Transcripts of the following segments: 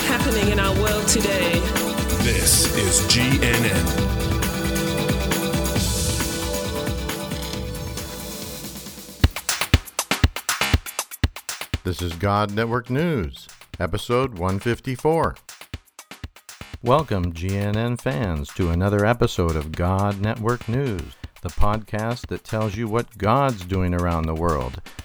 Happening in our world today. This is GNN. This is God Network News, episode 154. Welcome, GNN fans, to another episode of God Network News, the podcast that tells you what God's doing around the world.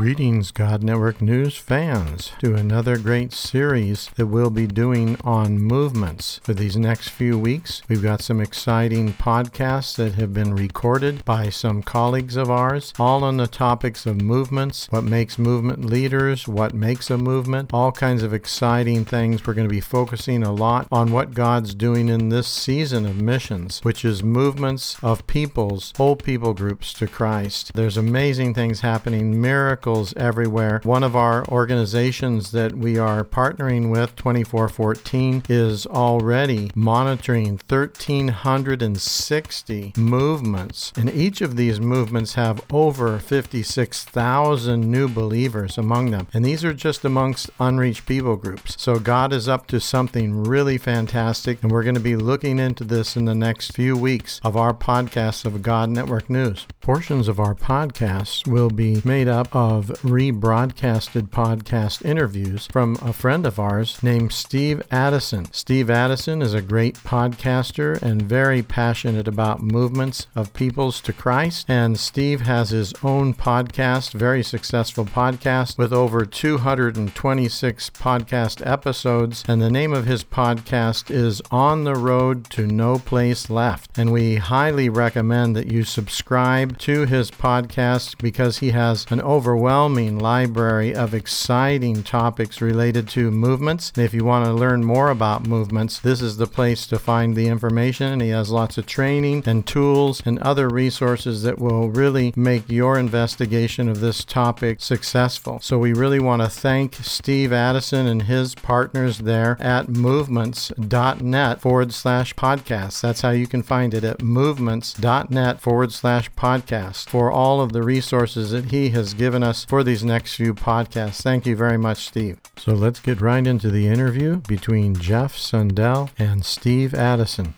Greetings, God Network News fans, to another great series that we'll be doing on movements. For these next few weeks, we've got some exciting podcasts that have been recorded by some colleagues of ours, all on the topics of movements, what makes movement leaders, what makes a movement, all kinds of exciting things. We're going to be focusing a lot on what God's doing in this season of missions, which is movements of peoples, whole people groups to Christ. There's amazing things happening, miracles everywhere. One of our organizations that we are partnering with, 2414, is already monitoring 1,360 movements. And each of these movements have over 56,000 new believers among them. And these are just amongst unreached people groups. So God is up to something really fantastic. And we're going to be looking into this in the next few weeks of our podcast of God Network News. Portions of our podcasts will be made up of rebroadcasted podcast interviews from a friend of ours named Steve Addison. Steve Addison is a great podcaster and very passionate about movements of peoples to Christ. And Steve has his own podcast, very successful podcast with over 226 podcast episodes. And the name of his podcast is On the Road to No Place Left. And we highly recommend that you subscribe to his podcast because he has an overwhelming library of exciting topics related to movements. And if you want to learn more about movements, this is the place to find the information. And he has lots of training and tools and other resources that will really make your investigation of this topic successful. So we really want to thank Steve Addison and his partners there at movements.net forward slash podcast. That's how you can find it at movements.net forward slash podcast for all of the resources that he has given us for these next few podcasts. Thank you very much, Steve. So let's get right into the interview between Jeff Sundell and Steve Addison.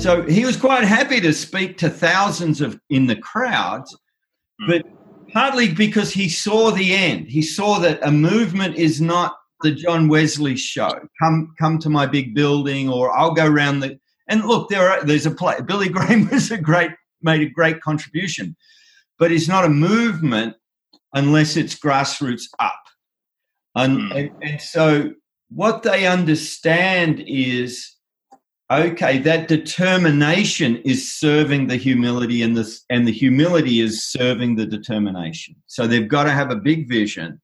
So he was quite happy to speak to thousands of in the crowds, but partly because he saw the end. He saw that a movement is not the John Wesley show. Come, come to my big building, or I'll go around the. And look, there are there's a play. Billy Graham was a great made a great contribution, but it's not a movement unless it's grassroots up. And, hmm. and, and so what they understand is okay that determination is serving the humility and this and the humility is serving the determination so they've got to have a big vision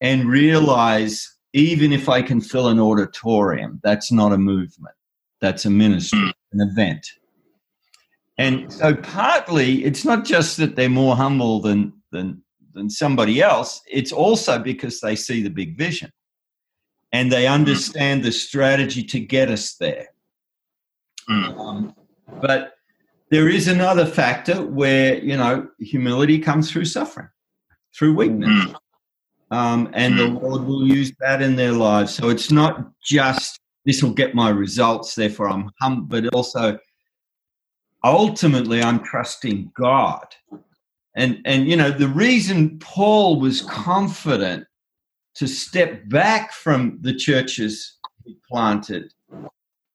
and realize even if i can fill an auditorium that's not a movement. That's a ministry hmm. an event. And so partly it's not just that they're more humble than than than somebody else it's also because they see the big vision. And they hmm. understand the strategy to get us there. Hmm. Um, but there is another factor where you know humility comes through suffering, through weakness, um, and the Lord will use that in their lives. So it's not just this will get my results, therefore I'm humble, but also ultimately I'm trusting God. And and you know the reason Paul was confident to step back from the churches he planted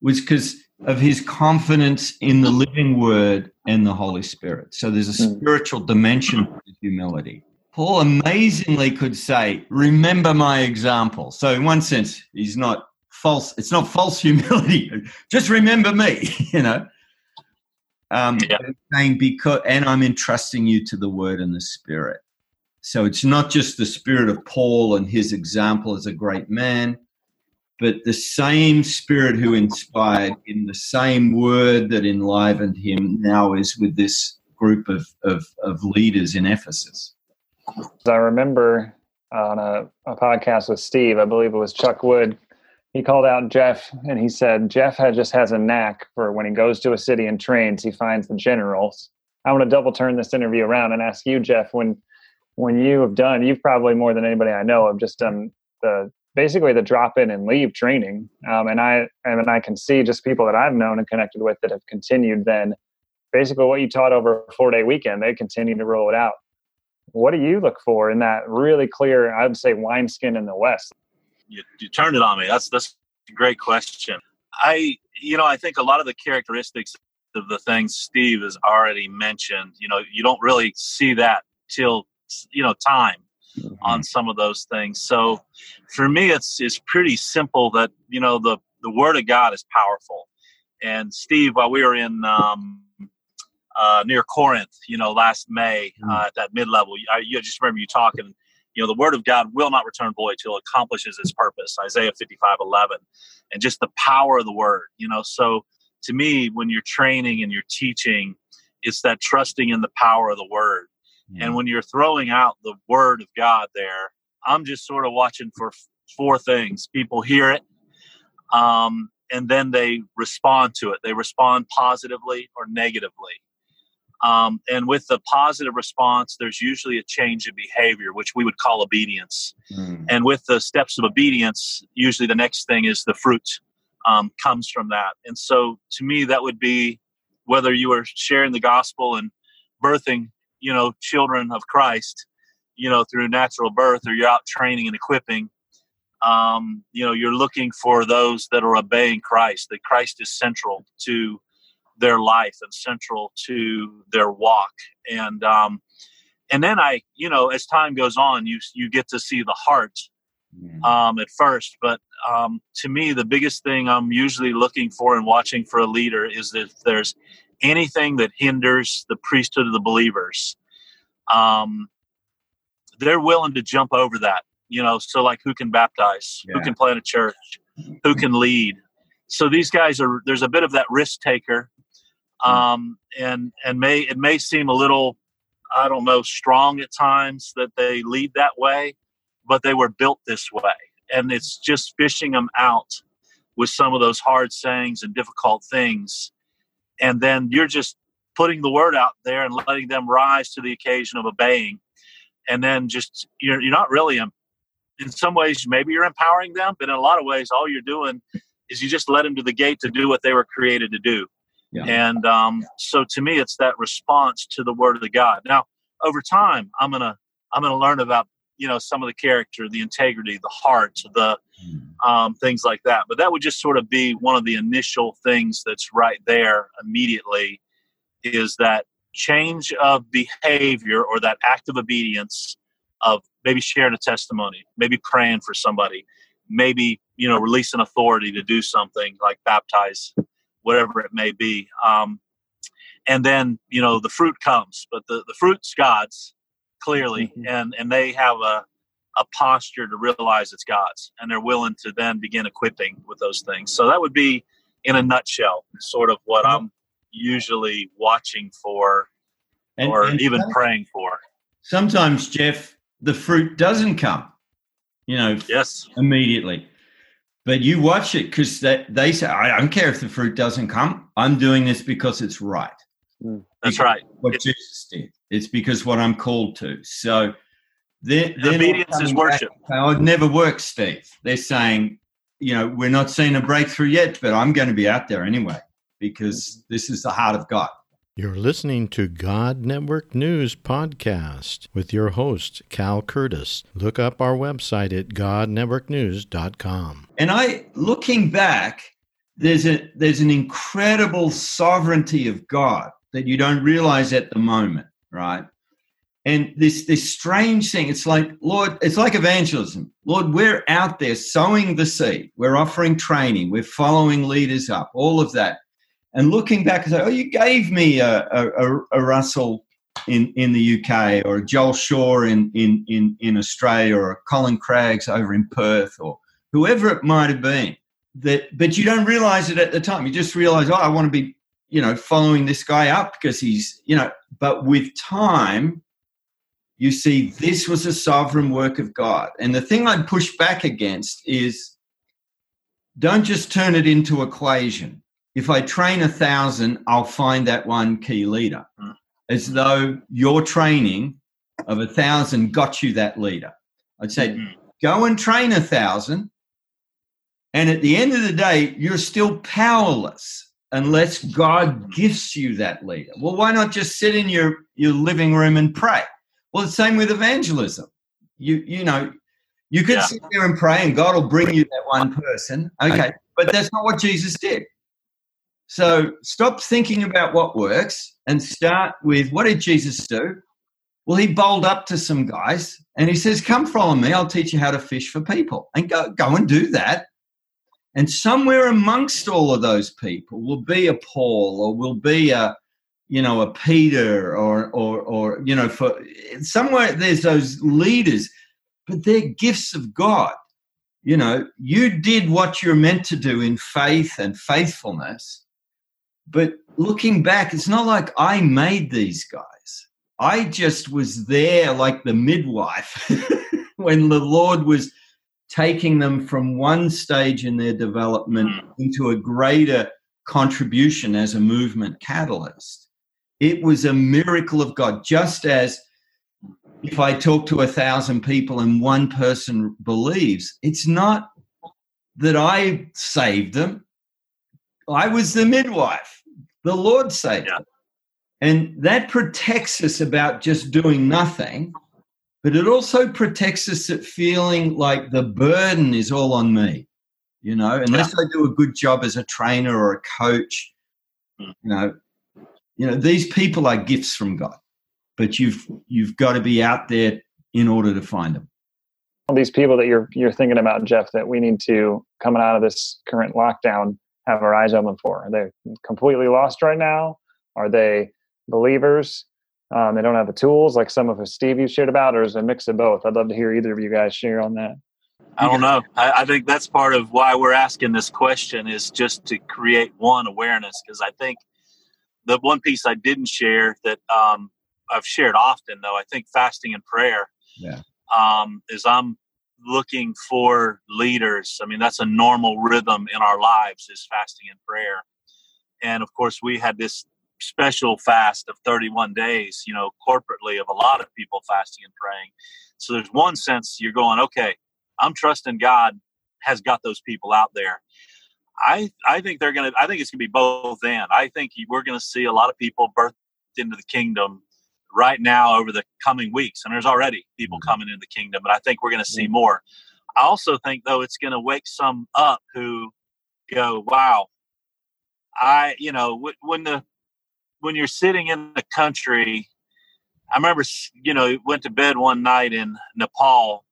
was because of his confidence in the living word and the Holy Spirit. So there's a spiritual dimension to humility. Paul amazingly could say, Remember my example. So, in one sense, he's not false, it's not false humility. Just remember me, you know. Um, Yeah. saying because, and I'm entrusting you to the word and the spirit. So it's not just the spirit of Paul and his example as a great man, but the same spirit who inspired him, the same word that enlivened him now is with this group of, of, of leaders in Ephesus. I remember on a, a podcast with Steve, I believe it was Chuck Wood, he called out Jeff and he said, Jeff had, just has a knack for when he goes to a city and trains, he finds the generals. I want to double turn this interview around and ask you, Jeff, when when you have done, you've probably more than anybody I know have just done the basically the drop in and leave training. Um, and I and I can see just people that I've known and connected with that have continued then basically what you taught over a four day weekend, they continue to roll it out what do you look for in that really clear i would say wineskin in the west you, you turned it on me. That's that's a great question. I you know I think a lot of the characteristics of the things Steve has already mentioned. You know you don't really see that till you know time on some of those things. So for me, it's it's pretty simple that you know the the Word of God is powerful. And Steve, while we were in um, uh, near Corinth, you know, last May uh, at that mid level, I you just remember you talking you know the word of god will not return void till it accomplishes its purpose isaiah 55 11 and just the power of the word you know. So to me when you're training and you're teaching it's that trusting in the power of the word. And when you're throwing out the word of god there i'm just sort of watching for f- four things. People hear it um, and then they respond to it. They respond positively or negatively um, and with the positive response, there's usually a change in behavior, which we would call obedience. Mm. And with the steps of obedience, usually the next thing is the fruit um, comes from that. And so to me, that would be whether you are sharing the gospel and birthing, you know, children of Christ, you know, through natural birth, or you're out training and equipping. Um, you know, you're looking for those that are obeying Christ, that Christ is central to their life and central to their walk. And um and then i you know as time goes on you you get to see the heart um at first. But um to me the biggest thing i'm usually looking for and watching for a leader is that if there's anything that hinders the priesthood of the believers. Um they're willing to jump over that you know so like who can baptize who can plant a church who can lead. So these guys are there's a bit of that risk taker um, and and may it may seem a little I don't know strong at times that they lead that way, but they were built this way, and it's just fishing them out with some of those hard sayings and difficult things, and then you're just putting the word out there and letting them rise to the occasion of obeying, and then just you're you're not really in some ways maybe you're empowering them, but in a lot of ways all you're doing is you just led them to the gate to do what they were created to do. Yeah. And um, so to me, it's that response to the word of the God. Now, over time, I'm gonna I'm gonna learn about you know some of the character, the integrity, the heart, the um, things like that. But that would just sort of be one of the initial things that's right there immediately. Is that change of behavior or that act of obedience of maybe sharing a testimony, maybe praying for somebody, maybe you know releasing authority to do something like baptize whatever it may be. Um, and then you know the fruit comes, but the the fruit's God's clearly, and and they have a a posture to realize it's God's, and they're willing to then begin equipping with those things. So that would be, in a nutshell, sort of what I'm usually watching for, And- or and even praying for. sometimes, Jeff, the fruit doesn't come, you know, Yes, immediately. But you watch it because they, they say, I don't care if the fruit doesn't come. I'm doing this because it's right. Mm, that's right. What Jesus did. It's because what I'm called to. So they're, they're Obedience is worship. saying, Oh, it never works, Steve. They're saying, you know, we're not seeing a breakthrough yet, but I'm going to be out there anyway because mm-hmm. this is the heart of God. You're listening to God Network News Podcast with your host, Cal Curtis. Look up our website at godnetworknews.com. And I, looking back, there's a there's an incredible sovereignty of God that you don't realize at the moment, right? And this this strange thing, it's like Lord, it's like evangelism. Lord, we're out there sowing the seed. We're offering training. We're following leaders up. All of that and looking back and say, oh, you gave me a, a, a Russell in, in the UK or a Joel Shaw in, in, in, in Australia or a Colin Craggs over in Perth or whoever it might have been. That, but you don't realize it at the time. You just realize, oh, I want to be, you know, following this guy up because he's, you know, but with time, you see this was a sovereign work of God. And the thing I'd push back against is don't just turn it into equation if I train a thousand, I'll find that one key leader. Mm. As though your training of a thousand got you that leader. I'd say, mm. go and train a thousand. And at the end of the day, you're still powerless unless God gifts you that leader. Well, why not just sit in your, your living room and pray? Well, the same with evangelism. You, you know, you could yeah. sit there and pray and God will bring you that one person. Okay. But that's not what Jesus did. So stop thinking about what works and start with what did Jesus do? Well, he bowled up to some guys and he says, Come follow me, I'll teach you how to fish for people. And go, go and do that. And somewhere amongst all of those people will be a Paul or will be a, you know, a Peter or, or, or, you know, for somewhere there's those leaders, but they're gifts of God. You know, you did what you're meant to do in faith and faithfulness but looking back, it's not like I made these guys. I just was there like the midwife when the Lord was taking them from one stage in their development mm. into a greater contribution as a movement catalyst. It was a miracle of God, just as if I talk to a thousand people and one person believes, it's not that I saved them. I was the midwife. The Lord saved yeah. And that protects us about just doing nothing, but it also protects us at feeling like the burden is all on me. You know, unless yeah. I do a good job as a trainer or a coach, hmm. you know, you know, these people are gifts from God. But you've you've got to be out there in order to find them. All these people that you're you're thinking about, Jeff, that we need to coming out of this current lockdown have our eyes open for? Are they completely lost right now? Are they believers? Um, they don't have the tools like some of the Steve you shared about, or is it a mix of both? I'd love to hear either of you guys share on that. I don't know. I, I think that's part of why we're asking this question is just to create one awareness because I think the one piece I didn't share that um, I've shared often though I think fasting and prayer yeah. um, is I'm looking for leaders. I mean, that's a normal rhythm in our lives is fasting and prayer. And of course, we had this special fast of 31 days, you know, corporately of a lot of people fasting and praying. So there's one sense you're going, okay, I'm trusting God has got those people out there. I I think they're gonna. I think it's gonna be both. And I think we're gonna see a lot of people birthed into the kingdom right now over the coming weeks. And there's already people mm-hmm. coming into the kingdom, but I think we're going to see more. I also think, though, it's going to wake some up who go, wow, I, you know, when the, when you're sitting in the country, I remember, you know, went to bed one night in Nepal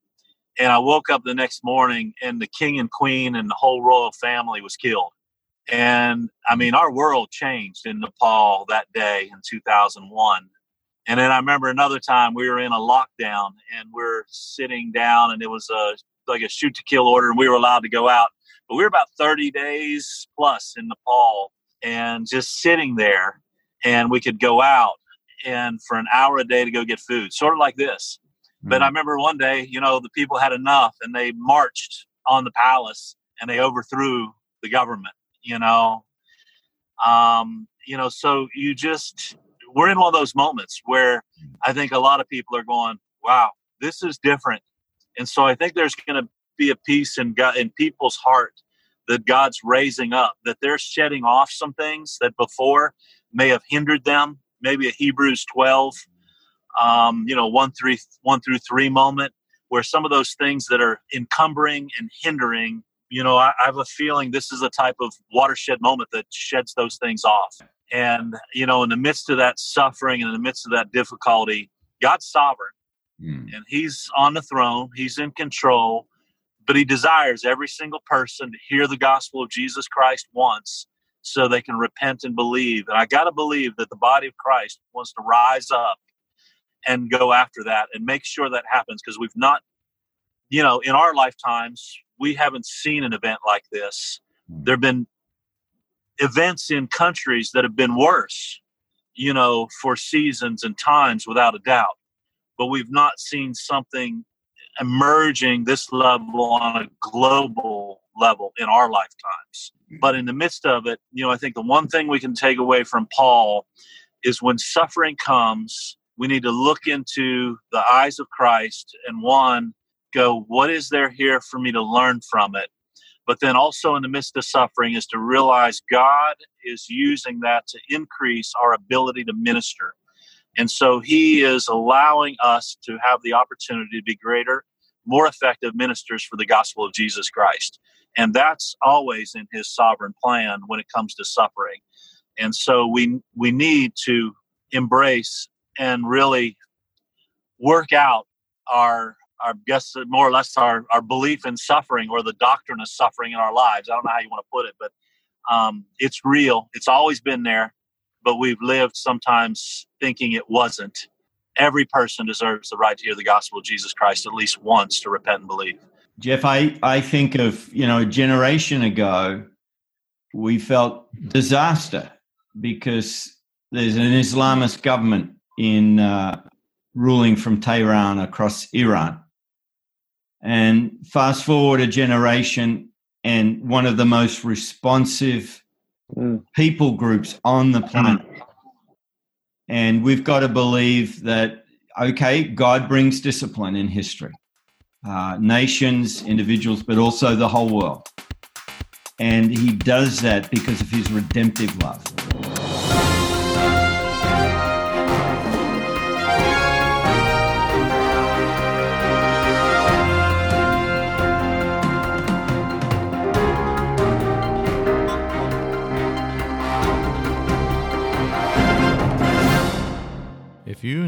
and I woke up the next morning and the king and queen and the whole royal family was killed. And I mean, our world changed in Nepal that day in 2001. And then I remember another time we were in a lockdown and we're sitting down and it was a like a shoot to kill order and we were allowed to go out. But we were about 30 days plus in Nepal and just sitting there and we could go out and for an hour a day to go get food, sort of like this. Mm-hmm. But I mm-hmm. remember one day, you know, the people had enough and they marched on the palace and they overthrew the government, you know. Um, you know, so you just we're in one of those moments where I think a lot of people are going, "Wow, this is different," and so I think there's going to be a peace in God in people's heart that God's raising up, that they're shedding off some things that before may have hindered them. Maybe a Hebrews 12, um, you know, one through one through three moment, where some of those things that are encumbering and hindering, you know, I, I have a feeling this is a type of watershed moment that sheds those things off. And you know, in the midst of that suffering and in the midst of that difficulty, God's sovereign, Mm. and He's on the throne. He's in control, but He desires every single person to hear the gospel of Jesus Christ once, so they can repent and believe. And I got to believe that the body of Christ wants to rise up and go after that and make sure that happens because we've not, you know, in our lifetimes, we haven't seen an event like this. There have been events in countries that have been worse, you know, for seasons and times without a doubt. But we've not seen something emerging this level on a global level in our lifetimes. But in the midst of it, you know, I think the one thing we can take away from Paul is when suffering comes, we need to look into the eyes of Christ and one, go, what is there here for me to learn from it? But then also in the midst of suffering is to realize God is using that to increase our ability to minister. And so he is allowing us to have the opportunity to be greater, more effective ministers for the gospel of Jesus Christ. And that's always in his sovereign plan when it comes to suffering. And so we we need to embrace and really work out our our guess more or less our, our belief in suffering or the doctrine of suffering in our lives. I don't know how you want to put it, but um, it's real. It's always been there, but we've lived sometimes thinking it wasn't. Every person deserves the right to hear the gospel of Jesus Christ at least once to repent and believe. Jeff, I, I think of, you know, a generation ago, we felt disaster because there's an Islamist government in uh, ruling from Tehran across Iran. And fast forward a generation, and one of the most responsive Mm. people groups on the planet. And we've got to believe that, okay, God brings discipline in history, uh, nations, individuals, but also the whole world. And he does that because of his redemptive love.